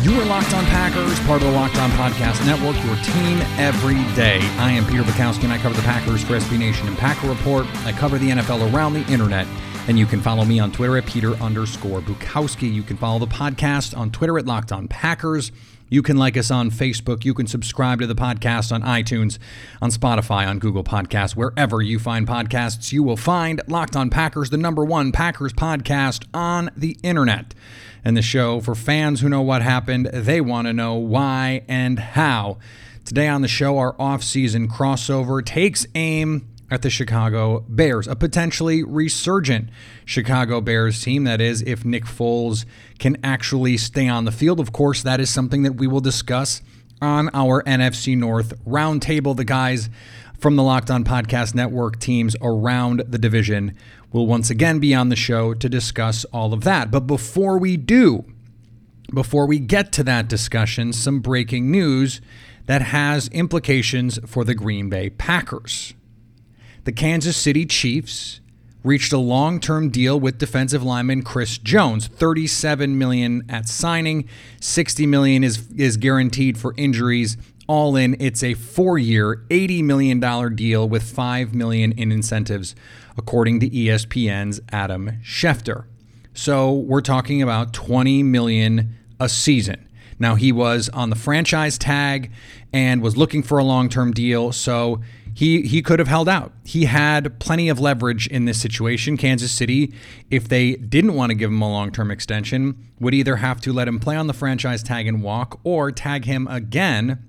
You are Locked On Packers, part of the Locked On Podcast Network, your team every day. I am Peter Bukowski, and I cover the Packers for SB Nation and Packer Report. I cover the NFL around the internet, and you can follow me on Twitter at Peter underscore Bukowski. You can follow the podcast on Twitter at Locked On Packers. You can like us on Facebook. You can subscribe to the podcast on iTunes, on Spotify, on Google Podcasts, wherever you find podcasts. You will find Locked On Packers, the number one Packers podcast on the internet. And the show for fans who know what happened, they want to know why and how. Today on the show, our off-season crossover takes aim at the Chicago Bears, a potentially resurgent Chicago Bears team. That is, if Nick Foles can actually stay on the field. Of course, that is something that we will discuss on our NFC North roundtable. The guys from the Locked On Podcast Network teams around the division will once again be on the show to discuss all of that. But before we do, before we get to that discussion, some breaking news that has implications for the Green Bay Packers. The Kansas City Chiefs reached a long-term deal with defensive lineman Chris Jones, 37 million at signing, 60 million is is guaranteed for injuries. All in, it's a 4-year, 80 million dollar deal with 5 million in incentives, according to ESPN's Adam Schefter. So, we're talking about 20 million a season. Now, he was on the franchise tag and was looking for a long-term deal, so he he could have held out. He had plenty of leverage in this situation. Kansas City, if they didn't want to give him a long-term extension, would either have to let him play on the franchise tag and walk or tag him again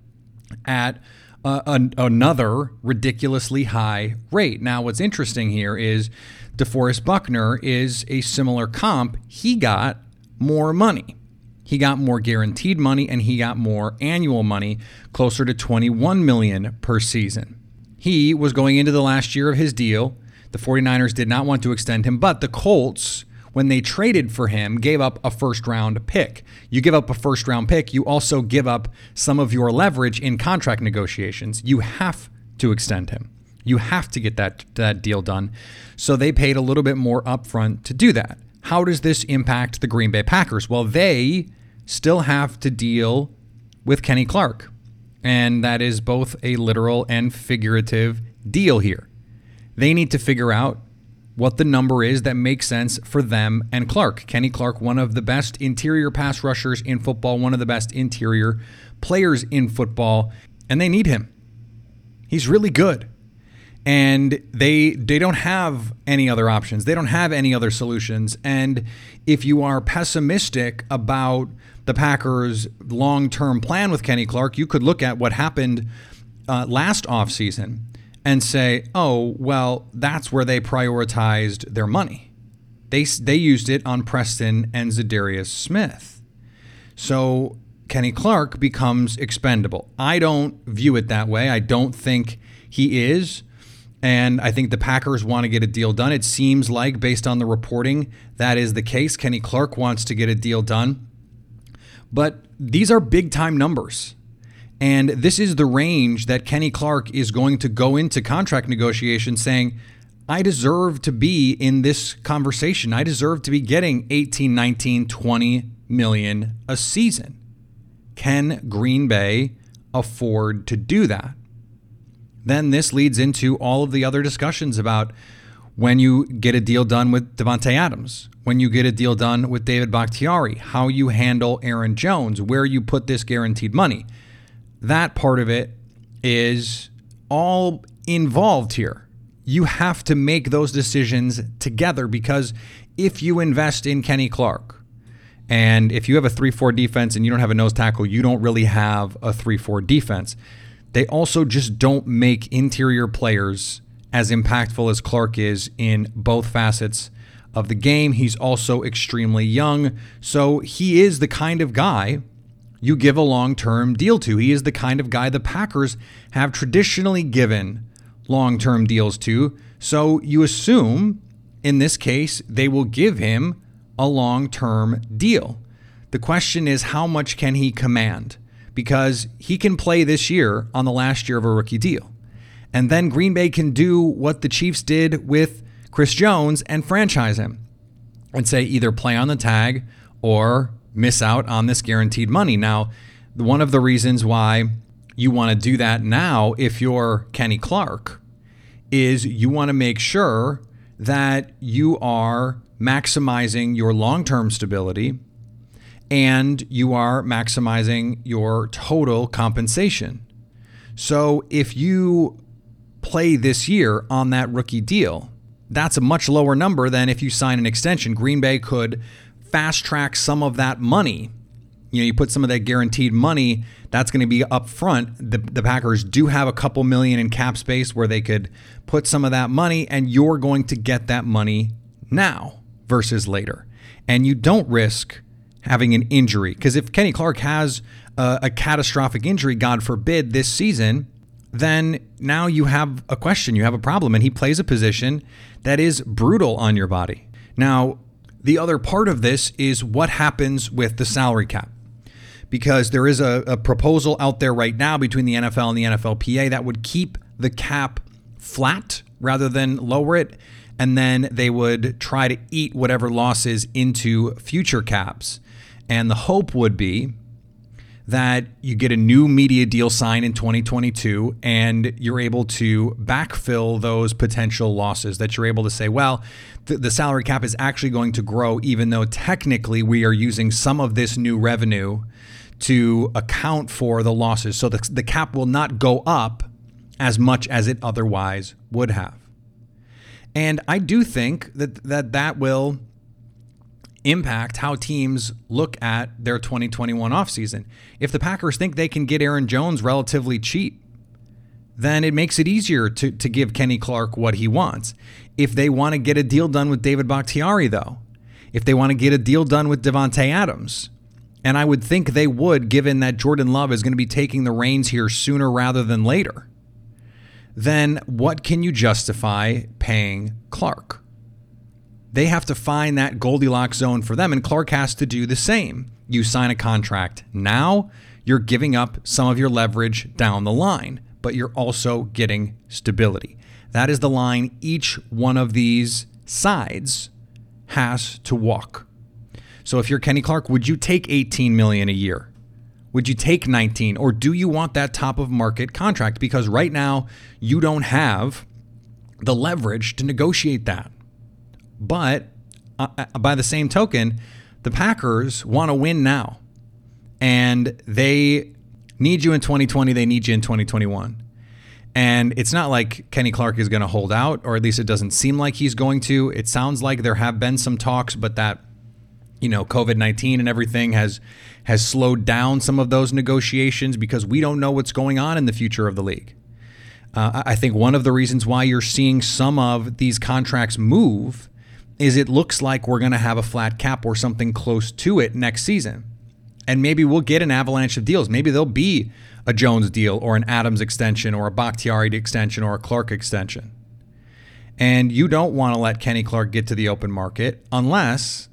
at uh, an, another ridiculously high rate. Now, what's interesting here is DeForest Buckner is a similar comp. He got more money. He got more guaranteed money and he got more annual money, closer to 21 million per season. He was going into the last year of his deal. The 49ers did not want to extend him, but the Colts, when they traded for him, gave up a first round pick. You give up a first round pick, you also give up some of your leverage in contract negotiations. You have to extend him. You have to get that, that deal done. So they paid a little bit more upfront to do that. How does this impact the Green Bay Packers? Well, they still have to deal with Kenny Clark. And that is both a literal and figurative deal here. They need to figure out what the number is that makes sense for them and Clark. Kenny Clark, one of the best interior pass rushers in football, one of the best interior players in football, and they need him. He's really good. And they they don't have any other options. They don't have any other solutions. And if you are pessimistic about the Packers' long-term plan with Kenny Clark, you could look at what happened uh, last offseason and say, "Oh, well, that's where they prioritized their money. They they used it on Preston and Za'Darius Smith." So Kenny Clark becomes expendable. I don't view it that way. I don't think he is. And I think the Packers want to get a deal done. It seems like, based on the reporting, that is the case. Kenny Clark wants to get a deal done. But these are big time numbers. And this is the range that Kenny Clark is going to go into contract negotiations saying, I deserve to be in this conversation. I deserve to be getting 18, 19, 20 million a season. Can Green Bay afford to do that? Then this leads into all of the other discussions about when you get a deal done with Davante Adams, when you get a deal done with David Bakhtiari, how you handle Aaron Jones, where you put this guaranteed money. That part of it is all involved here. You have to make those decisions together because if you invest in Kenny Clark, and if you have a 3 4 defense and you don't have a nose tackle, you don't really have a 3 4 defense. They also just don't make interior players as impactful as Clark is in both facets of the game. He's also extremely young. So he is the kind of guy you give a long term deal to. He is the kind of guy the Packers have traditionally given long term deals to. So you assume in this case they will give him a long term deal. The question is, how much can he command? Because he can play this year on the last year of a rookie deal. And then Green Bay can do what the Chiefs did with Chris Jones and franchise him and say either play on the tag or miss out on this guaranteed money. Now, one of the reasons why you want to do that now, if you're Kenny Clark, is you want to make sure that you are maximizing your long term stability and you are maximizing your total compensation. So if you play this year on that rookie deal, that's a much lower number than if you sign an extension. Green Bay could fast track some of that money. You know, you put some of that guaranteed money, that's going to be up front. The, the Packers do have a couple million in cap space where they could put some of that money, and you're going to get that money now versus later. And you don't risk having an injury because if Kenny Clark has a, a catastrophic injury, God forbid, this season, then now you have a question, you have a problem, and he plays a position that is brutal on your body. Now, the other part of this is what happens with the salary cap. Because there is a, a, proposal out there right now between the NFL and the NFLPA that would keep the cap flat rather than lower it. And then they would try to eat whatever losses into future caps. And the hope would be that you get a new media deal signed in 2022 and you're able to backfill those potential losses that you're able to say well th- the salary cap is actually going to grow even though technically we are using some of this new revenue to account for the losses. So the, the cap will not go up as much as it otherwise would have. And i do think that that that will impact how teams look at their 2021 offseason. If the Packers think they can get Aaron Jones relatively cheap, then it makes it easier to, to give Kenny Clark what he wants. If they want to get a deal done with David Bakhtiari, though, if they want to get a deal done with Davante Adams, and I would think they would, given that Jordan Love is going to be taking the reins here sooner rather than later, then what can you justify paying Clark? They have to find that Goldilocks zone for them, and Clark has to do the same. You sign a contract now, you're giving up some of your leverage down the line, but you're also getting stability. That is the line each one of these sides has to walk. So if you're Kenny Clark, would you take 18 million a year? Would you take 19 or do you want that top of market contract because right now you don't have the leverage to negotiate that. But uh, uh, by the same token, the Packers want to win now. And they need you in 2020, they need you in 2021. And it's not like Kenny Clark is going to hold out, or at least it doesn't seem like he's going to. It sounds like there have been some talks, but that you know COVID nineteen and everything has has slowed down some of those negotiations because we don't know what's going on in the future of the league. Uh, I think one of the reasons why you're seeing some of these contracts move is it looks like we're going to have a flat cap or something close to it next season. And maybe we'll get an avalanche of deals. Maybe there'll be a Jones deal or an Adams extension or a Bakhtiari extension or a Clark extension. And you don't want to let Kenny Clark get to the open market unless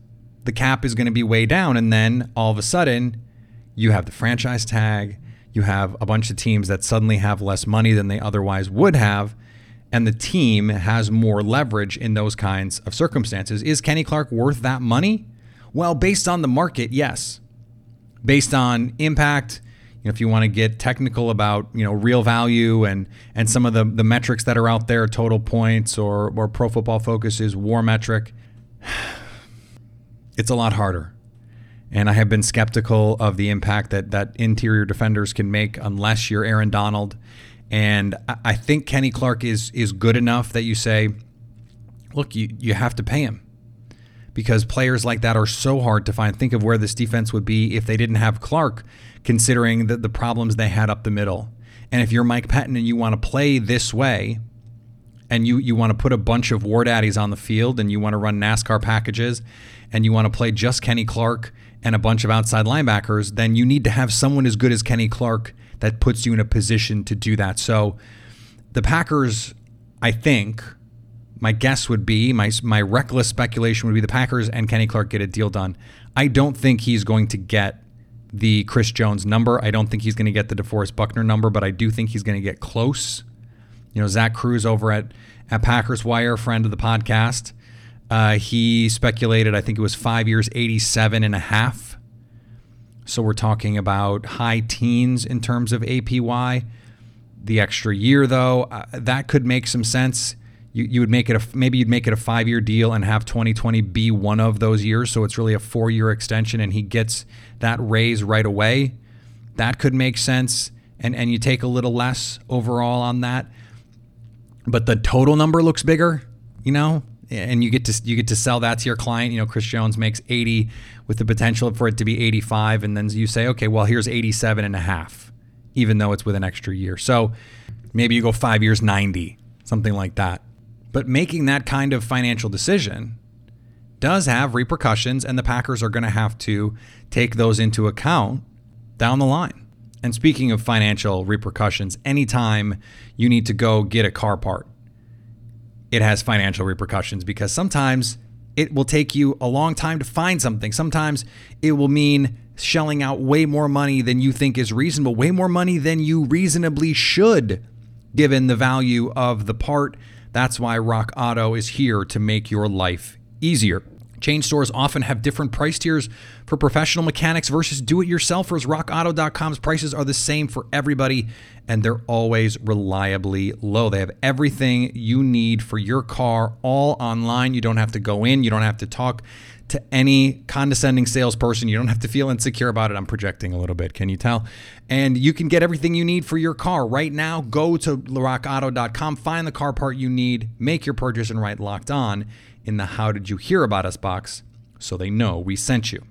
the cap is going to be way down. And then all of a sudden, you have the franchise tag, you have a bunch of teams that suddenly have less money than they otherwise would have and the team has more leverage in those kinds of circumstances. Is Kenny Clark worth that money? Well, based on the market, yes. Based on impact, you know, if you want to get technical about you know real value and and some of the the metrics that are out there, total points or or Pro Football Focus's WAR metric, it's a lot harder. And I have been skeptical of the impact that that interior defenders can make unless you're Aaron Donald and I think Kenny Clark is is good enough that you say, look, you, you have to pay him. Because players like that are so hard to find. Think of where this defense would be if they didn't have Clark, considering the, the problems they had up the middle. And if you're Mike Pettine and you want to play this way, and you you want to put a bunch of war daddies on the field and you want to run NASCAR packages and you want to play just Kenny Clark and a bunch of outside linebackers, then you need to have someone as good as Kenny Clark that puts you in a position to do that. So the Packers, I think, my guess would be my my reckless speculation would be the Packers and Kenny Clark get a deal done. I don't think he's going to get the Chris Jones number. I don't think he's going to get the DeForest Buckner number, but I do think he's going to get close. You know, Zach Kruse over at, at Packers Wire, friend of the podcast, uh, he speculated, I think it was five years, 87 and a half. So we're talking about high teens in terms of APY. The extra year, though, uh, that could make some sense. You, you would make it a maybe you'd make it a five year deal and have 2020 be one of those years. So it's really a four year extension, and he gets that raise right away. That could make sense, and and you take a little less overall on that but the total number looks bigger, you know, and you get to you get to sell that to your client. You know, Chris Jones makes 80 with the potential for it to be 85 and then you say, "Okay, well, here's 87 and a half." Even though it's with an extra year. So, maybe you go 5 years 90, something like that. But making that kind of financial decision does have repercussions and the Packers are going to have to take those into account down the line. And speaking of financial repercussions, anytime you need to go get a car part, it has financial repercussions because sometimes it will take you a long time to find something. Sometimes it will mean shelling out way more money than you think is reasonable, way more money than you reasonably should, given the value of the part. That's why Rock Auto is here to make your life easier. Chain stores often have different price tiers for professional mechanics versus do it yourselfers. RockAuto.com's prices are the same for everybody and they're always reliably low. They have everything you need for your car all online. You don't have to go in, you don't have to talk to any condescending salesperson. You don't have to feel insecure about it. I'm projecting a little bit, can you tell? And you can get everything you need for your car right now. Go to rockauto.com, find the car part you need, make your purchase, and write locked on in the How Did You Hear About Us box so they know we sent you.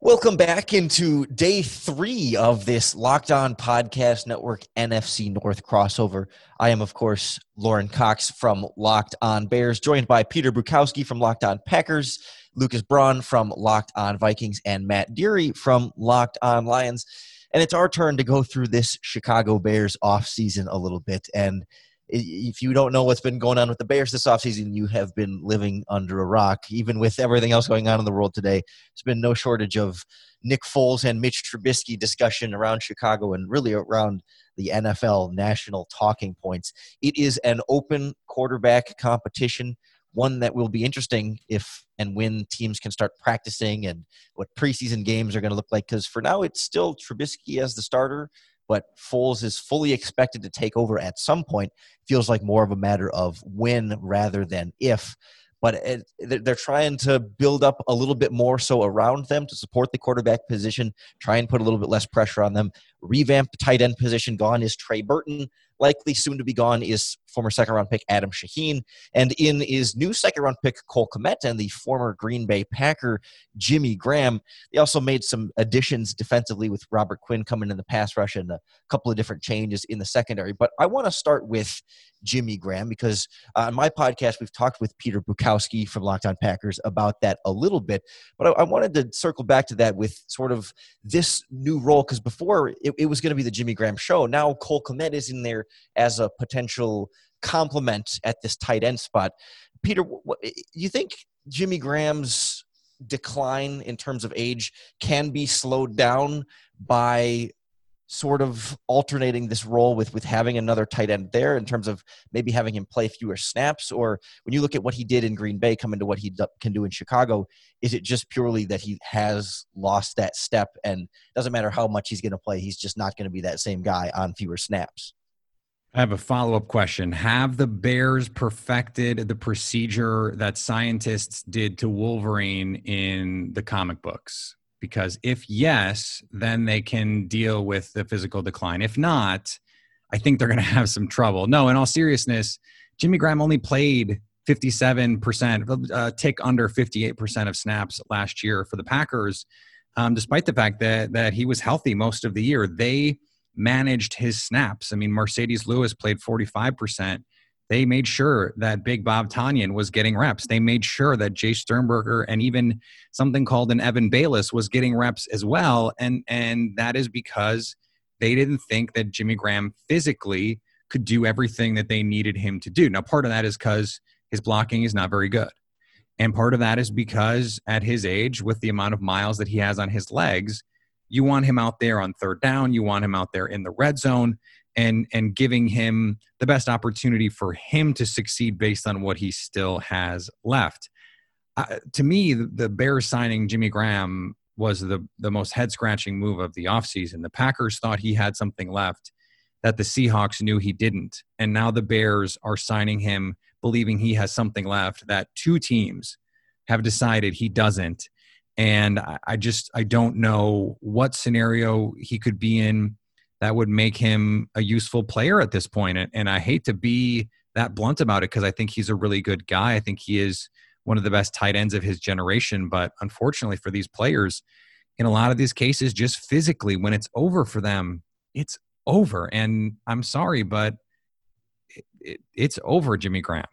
Welcome back into day three of this Locked On Podcast Network NFC North crossover. I am, of course, Lauren Cox from Locked On Bears, joined by Peter Bukowski from Locked On Packers, Lucas Braun from Locked On Vikings, and Matt Dery from Locked On Lions. And it's our turn to go through this Chicago Bears offseason a little bit. And if you don't know what's been going on with the Bears this offseason, you have been living under a rock. Even with everything else going on in the world today, there's been no shortage of Nick Foles and Mitch Trubisky discussion around Chicago and really around the NFL national talking points. It is an open quarterback competition, one that will be interesting if and when teams can start practicing and what preseason games are going to look like. Because for now, it's still Trubisky as the starter but Foles is fully expected to take over at some point. Feels like more of a matter of when rather than if. But it, they're trying to build up a little bit more so around them to support the quarterback position, try and put a little bit less pressure on them, revamp the tight end position. Gone is Trey Burton likely soon to be gone is former second round pick Adam Shaheen. And in is new second round pick Cole Kmet and the former Green Bay Packer Jimmy Graham. They also made some additions defensively with Robert Quinn coming in the pass rush and a couple of different changes in the secondary. But I want to start with Jimmy Graham because uh, on my podcast, we've talked with Peter Bukowski from Locked On Packers about that a little bit. But I, I wanted to circle back to that with sort of this new role because before it, it was going to be the Jimmy Graham show. Now Cole Kmet is in there as a potential complement at this tight end spot. Peter, what, eh, you think Jimmy Graham's decline in terms of age can be slowed down by sort of alternating this role with with having another tight end there in terms of maybe having him play fewer snaps? Or when you look at what he did in Green Bay coming to what he can do in Chicago is it just purely that he has lost that step? And doesn't matter how much he's going to play he's just not going to be that same guy on fewer snaps I have a follow up question. Have the Bears perfected the procedure that scientists did to Wolverine in the comic books? Because if yes, then they can deal with the physical decline. If not, I think they're going to have some trouble. No, in all seriousness, Jimmy Graham only played 57%, uh, tick under 58% of snaps last year for the Packers, um, despite the fact that, that he was healthy most of the year. They managed his snaps. I mean, Marcedes Lewis played 45%. They made sure that Big Bob Tonyan was getting reps. They made sure that Jace Sternberger and even something called an Evan Baylis was getting reps as well. And and that is because they didn't think that Jimmy Graham physically could do everything that they needed him to do. Now, part of that is because his blocking is not very good. And part of that is because at his age, with the amount of miles that he has on his legs, you want him out there on third down, you want him out there in the red zone and and giving him the best opportunity for him to succeed based on what he still has left. Uh, to me, the, the Bears signing Jimmy Graham was the the most head scratching move of the offseason. The Packers thought he had something left that the Seahawks knew he didn't. And now the Bears are signing him believing he has something left that two teams have decided he doesn't. And I just I don't know what scenario he could be in that would make him a useful player at this point. And I hate to be that blunt about it because I think he's a really good guy. I think he is one of the best tight ends of his generation. But unfortunately for these players, in a lot of these cases, just physically, when it's over for them, it's over. And I'm sorry, but it, it, it's over, Jimmy Graham.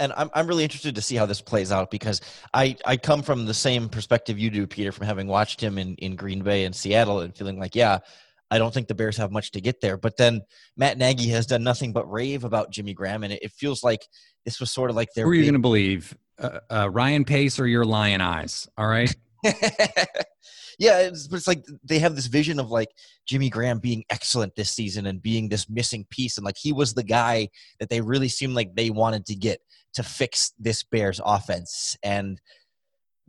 And I'm, I'm really interested to see how this plays out because I, I come from the same perspective you do, Peter, from having watched him in, in Green Bay and Seattle and feeling like, yeah, I don't think the Bears have much to get there. But then Matt Nagy has done nothing but rave about Jimmy Graham, and it, it feels like this was sort of like their. Who are you going to believe, uh, uh, Ryan Pace or your lion eyes? All right. yeah, it's, but it's like they have this vision of like Jimmy Graham being excellent this season and being this missing piece, and like he was the guy that they really seemed like they wanted to get to fix this Bears offense, and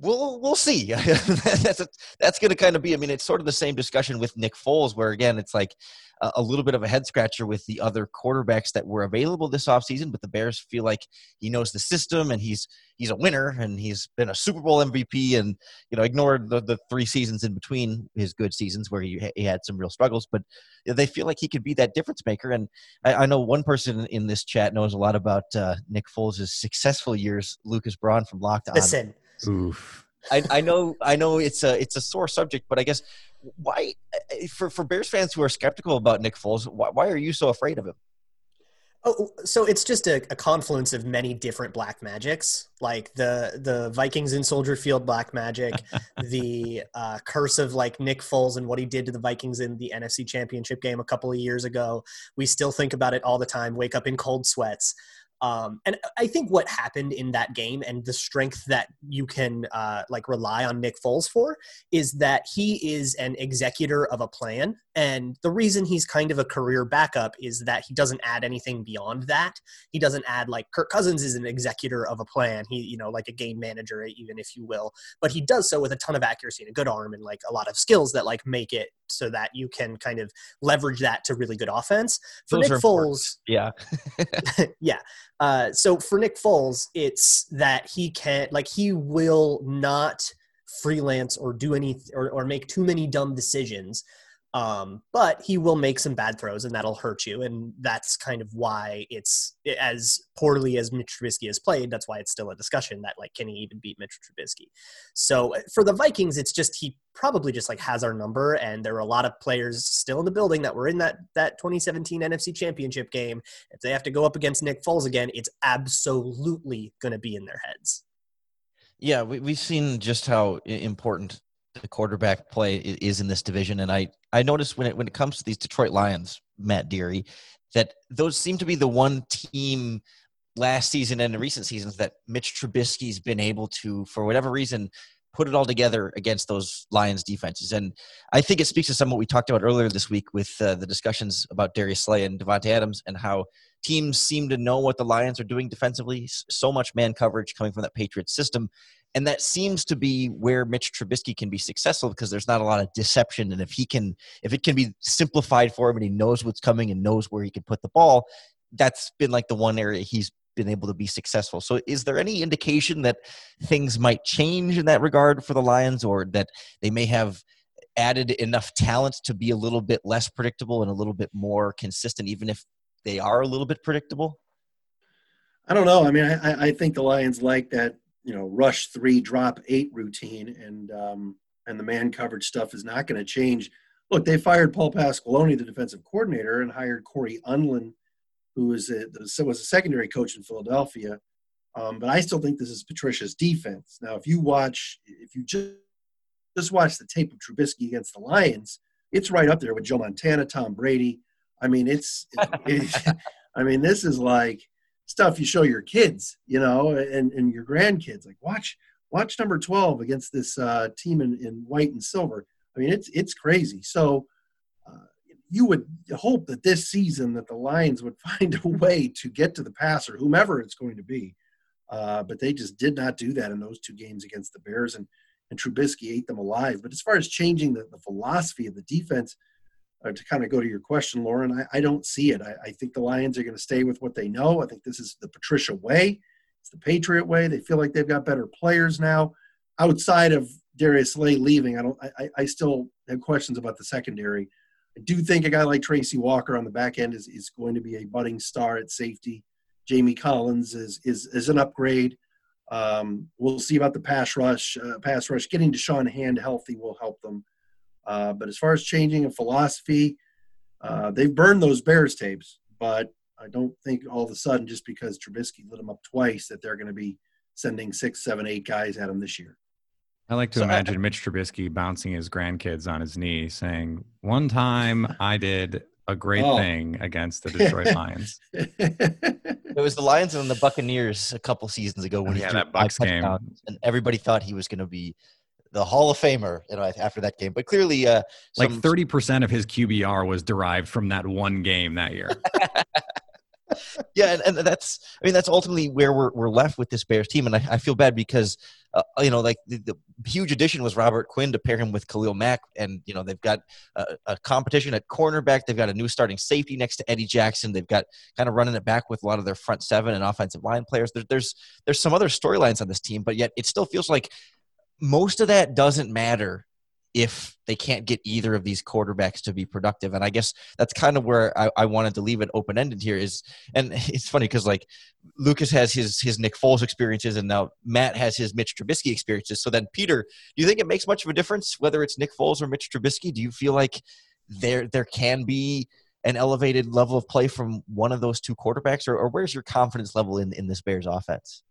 we'll we'll see. that's a, that's going to kind of be. I mean, it's sort of the same discussion with Nick Foles, where again, it's like a, a, little bit of a head scratcher with the other quarterbacks that were available this offseason, but the Bears feel like he knows the system and he's he's a winner and he's been a Super Bowl MVP and you know ignored the, the three seasons in between his good seasons where he, he had some real struggles, but they feel like he could be that difference maker. And I, I know one person in this chat knows a lot about uh, Nick Foles' successful years. Lucas Braun from Locked On. Listen, Oof. I, I know I know it's a it's a sore subject, but I guess why for for Bears fans who are skeptical about Nick Foles, why, why are you so afraid of him? Oh, so it's just a, a, confluence of many different black magics, like the the Vikings in Soldier Field black magic, the uh, curse of like Nick Foles and what he did to the Vikings in the NFC Championship game a couple of years ago. We still think about it all the time. Wake up in cold sweats. Um, and I think what happened in that game and the strength that you can uh, like rely on Nick Foles for is that he is an executor of a plan. And the reason he's kind of a career backup is that he doesn't add anything beyond that. He doesn't add like Kirk Cousins is an executor of a plan. He, you know, like a game manager, even if you will, but he does so with a ton of accuracy and a good arm and like a lot of skills that like make it so that you can kind of leverage that to really good offense. For Those Nick Foles, yeah, yeah. Uh, so for Nick Foles, it's that he can't, like he will not freelance or do any or, or make too many dumb decisions um, but he will make some bad throws, and that'll hurt you. And that's kind of why it's as poorly as Mitch Trubisky has played. That's why it's still a discussion that like can he even beat Mitch Trubisky? So uh, for the Vikings, it's just he probably just like has our number, and there are a lot of players still in the building that were in that that 2017 NFC Championship game. If they have to go up against Nick Foles again, it's absolutely going to be in their heads. Yeah, we, we've seen just how important the quarterback play is in this division. And I, I noticed when it when it comes to these Detroit Lions, Matt Dery, that those seem to be the one team last season and in recent seasons that Mitch Trubisky's been able to, for whatever reason, put it all together against those Lions defenses. And I think it speaks to some what we talked about earlier this week with uh, the discussions about Darius Slay and Davante Adams and how teams seem to know what the Lions are doing defensively. So much man coverage coming from that Patriots system and that seems to be where Mitch Trubisky can be successful because there's not a lot of deception. And if he can, if it can be simplified for him and he knows what's coming and knows where he can put the ball, that's been like the one area he's been able to be successful. So, is there any indication that things might change in that regard for the Lions, or that they may have added enough talent to be a little bit less predictable and a little bit more consistent, even if they are a little bit predictable? I don't know. I mean, I, I think the Lions like that you know rush three drop eight routine and um, and the man coverage stuff is not going to change look, they fired Paul Pasqualoni, the defensive coordinator, and hired Cory Undlin, who was a, was a secondary coach in Philadelphia. Um, but I still think this is Patricia's defense. Now, if you watch, if you just just watch the tape of Trubisky against the Lions, it's right up there with Joe Montana, Tom Brady. I mean, it's, it, I mean, this is like stuff you show your kids, you know, and, and your grandkids. Like, watch, watch number 12 against this uh, team in, in white and silver. I mean, it's, it's crazy. So, uh, you would hope that this season that the Lions would find a way to get to the passer, whomever it's going to be. Uh, but they just did not do that in those two games against the Bears, and and Trubisky ate them alive. But as far as changing the, the philosophy of the defense, uh, to kind of go to your question, Lauren, I, I don't see it. I, I, think the Lions are going to stay with what they know. I think this is the Patricia way. It's the Patriot way. They feel like they've got better players now. Outside of Darius Slay leaving, I don't. I, I still have questions about the secondary. I do think a guy like Tracy Walker on the back end is, is going to be a budding star at safety. Jamie Collins is is, is an upgrade. Um, we'll see about the pass rush. Uh, pass rush getting Da'Shawn Hand healthy will help them. Uh, but as far as changing a philosophy, uh, they've burned those Bears tapes. But I don't think all of a sudden, just because Trubisky lit them up twice, that they're going to be sending six, seven, eight guys at him this year. I like to so imagine I, Mitch Trubisky bouncing his grandkids on his knee, saying, "One time I did a great oh. thing against the Detroit Lions. it was the Lions and the Buccaneers a couple seasons ago when oh, he yeah, that Bucks game, and everybody thought he was going to be the Hall of Famer, you know, after that game. But clearly, uh, some, like thirty percent of his QBR was derived from that one game that year. yeah, and, and, that's I mean that's ultimately where we're we're left with this Bears team, and I, I feel bad because uh, you know like the, the, huge addition was Robert Quinn to pair him with Khalil Mack, and you know they've got a, a, competition at cornerback, they've got a new starting safety next to Eddie Jackson, they've got kind of running it back with a lot of their front seven and offensive line players. There, there's there's some other storylines on this team, but yet it still feels like most of that doesn't matter if they can't get either of these quarterbacks to be productive. And I guess that's kind of where I, I wanted to leave it open ended here is, and it's funny because like Lucas has his, his Nick Foles experiences and now Matt has his Mitch Trubisky experiences. So then Peter, do you think it makes much of a difference whether it's Nick Foles or Mitch Trubisky? Do you feel like there, there can be an elevated level of play from one of those two quarterbacks or, or where's your confidence level in, in this Bears offense?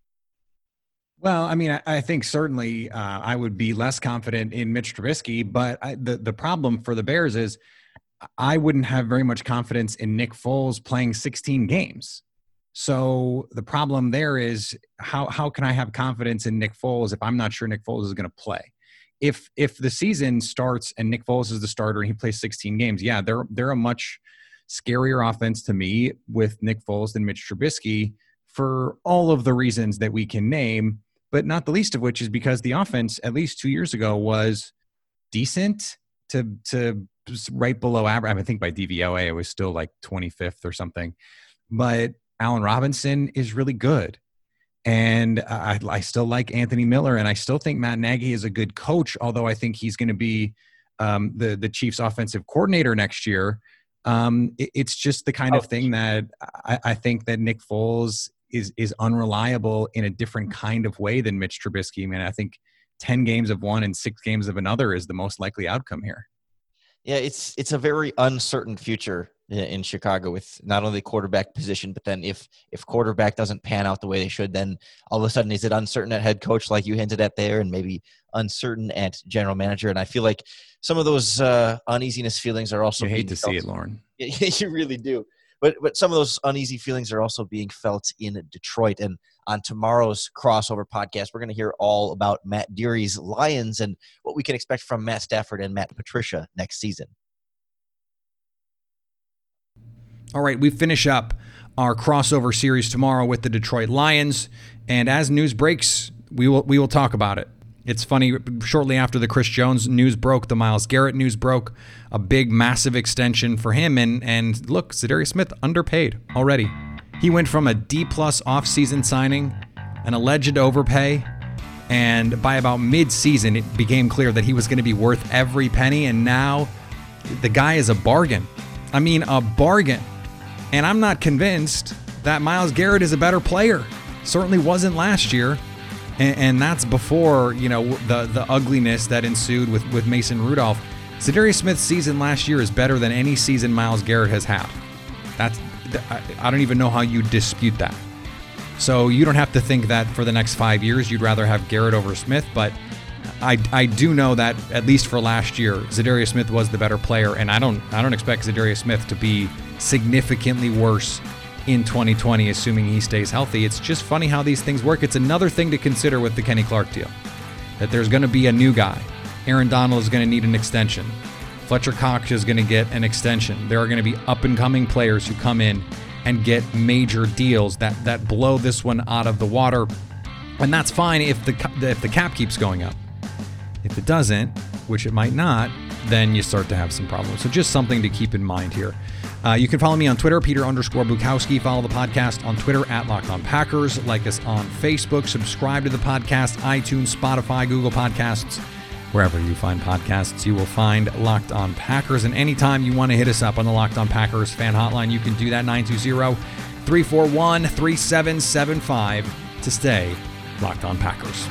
Well, I mean, I, I think certainly uh, I would be less confident in Mitch Trubisky, but I, the the problem for the Bears is I wouldn't have very much confidence in Nick Foles playing 16 games. So the problem there is how how can I have confidence in Nick Foles if I'm not sure Nick Foles is going to play? If if the season starts and Nick Foles is the starter and he plays 16 games, yeah, they're they're a much scarier offense to me with Nick Foles than Mitch Trubisky for all of the reasons that we can name but not the least of which is because the offense, at least two years ago, was decent to to right below average. I think by DVOA it was still like 25th or something. But Allen Robinson is really good. And I, I still like Anthony Miller, and I still think Matt Nagy is a good coach, although I think he's going to be um, the the Chiefs' offensive coordinator next year. Um, it, it's just the kind of thing that I, I, think that Nick Foles is is unreliable in a different kind of way than Mitch Trubisky. I mean, I think ten games of one and six games of another is the most likely outcome here. Yeah, it's it's a very uncertain future in Chicago with not only the quarterback position, but then if if quarterback doesn't pan out the way they should, then all of a sudden is it uncertain at head coach, like you hinted at there, and maybe uncertain at general manager. And I feel like some of those uh, uneasiness feelings are also. You hate to felt. see it, Lauren. Yeah, you really do but but some of those uneasy feelings are also being felt in Detroit. And on tomorrow's crossover podcast, we're going to hear all about Matt Dery's Lions and what we can expect from Matt Stafford and Matt Patricia next season. All right, we finish up our crossover series tomorrow with the Detroit Lions, and as news breaks, we will we will talk about it. It's funny, shortly after the Chris Jones news broke, the Myles Garrett news broke, a big, massive extension for him. And, and look, Za'Darius Smith underpaid already. He went from a D plus offseason signing, an alleged overpay, and by about mid season, it became clear that he was going to be worth every penny. And now the guy is a bargain. I mean, a bargain. And I'm not convinced that Myles Garrett is a better player. Certainly wasn't last year and, and that's before you know the the ugliness that ensued with with Mason Rudolph. Za'Darius Smith's season last year is better than any season Myles Garrett has had. That's I, I don't even know how you dispute that. So you don't have to think that for the next five years you'd rather have Garrett over Smith, but I, I do know that at least for last year, Za'Darius Smith was the better player, and I don't I don't expect Za'Darius Smith to be significantly worse in 2020, assuming he stays healthy. It's just funny how these things work. It's another thing to consider with the Kenny Clark deal that there's going to be a new guy. Aaron Donald is going to need an extension. Fletcher Cox is going to get an extension. There are going to be up and coming players who come in and get major deals that that blow this one out of the water, and that's fine if the if the cap keeps going up. If it doesn't, which it might not, then you start to have some problems. So just something to keep in mind here. Uh, you can follow me on Twitter, Peter underscore Bukowski. Follow the podcast on Twitter at Locked On Packers. Like us on Facebook. Subscribe to the podcast, iTunes, Spotify, Google Podcasts. Wherever you find podcasts, you will find Locked On Packers. And anytime you want to hit us up on the Locked On Packers fan hotline, you can do that 920 341 3775 to stay Locked On Packers.